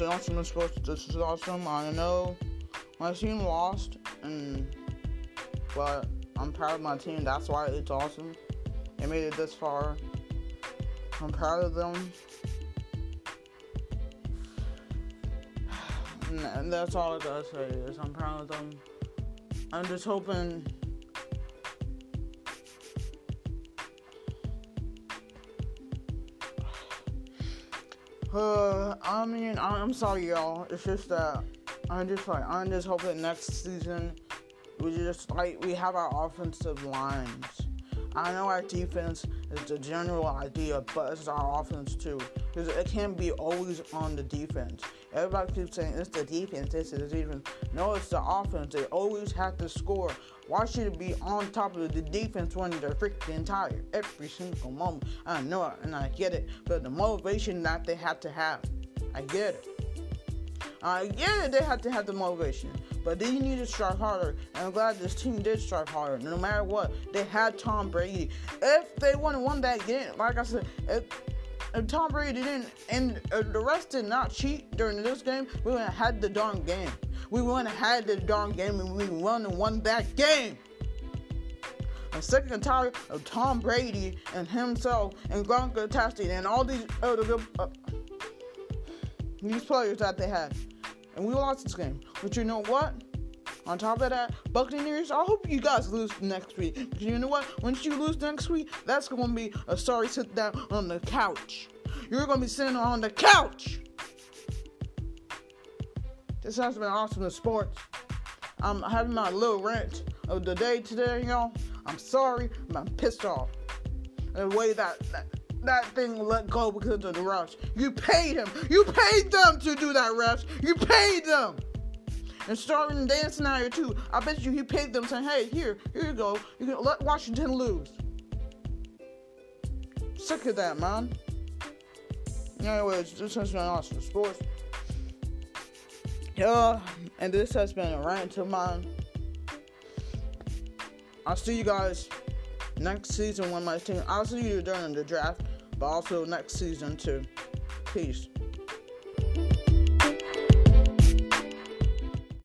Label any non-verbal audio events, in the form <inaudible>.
been awesome sports. This is awesome. I know my team lost, and but I'm proud of my team. That's why it's awesome. They made it this far. I'm proud of them. <sighs> And that's all I gotta say is I'm proud of them. I'm just hoping Uh, I mean, I'm sorry, y'all. It's just that I'm just like I'm just hoping next season we just like we have our offensive lines. I know our defense is the general idea, but it's our offense too. Because it can't be always on the defense. Everybody keeps saying it's the defense, is the defense. No, it's the offense. They always have to score. Why should it be on top of the defense when they're freaking tired every single moment? I know it and I get it, but the motivation that they have to have, I get it. Get it, they have to have the motivation, but they need to strive harder. And I'm glad this team did strive harder. No matter what, they had Tom Brady. If they would have won that game, like I said, if if Tom Brady didn't and uh, the rest did not cheat during this game, we would have had the darn game. We would have had the darn game and we won and won that game. I'm sick and tired of Tom Brady and himself and Gronkowski and all these other uh, these players that they had, and we lost this game. But you know what? On top of that, Buccaneers, I hope you guys lose next week. You know what? Once you lose next week, that's going to be a sorry sit down on the couch. You're going to be sitting on the couch. This has been awesome in sports. I'm having my little rant of the day today, y'all. I'm sorry, I'm pissed off. The way that, that that thing let go because of the rush. You paid him. You paid them to do that rush. You paid them and starting Dan Snyder too. I bet you he paid them saying, "Hey, here, here you go. You can let Washington lose." Sick of that, man. Anyways, this has been awesome sports. Yeah, and this has been a rant of mine. I'll see you guys next season when my team. I'll see you during the draft, but also next season too. Peace.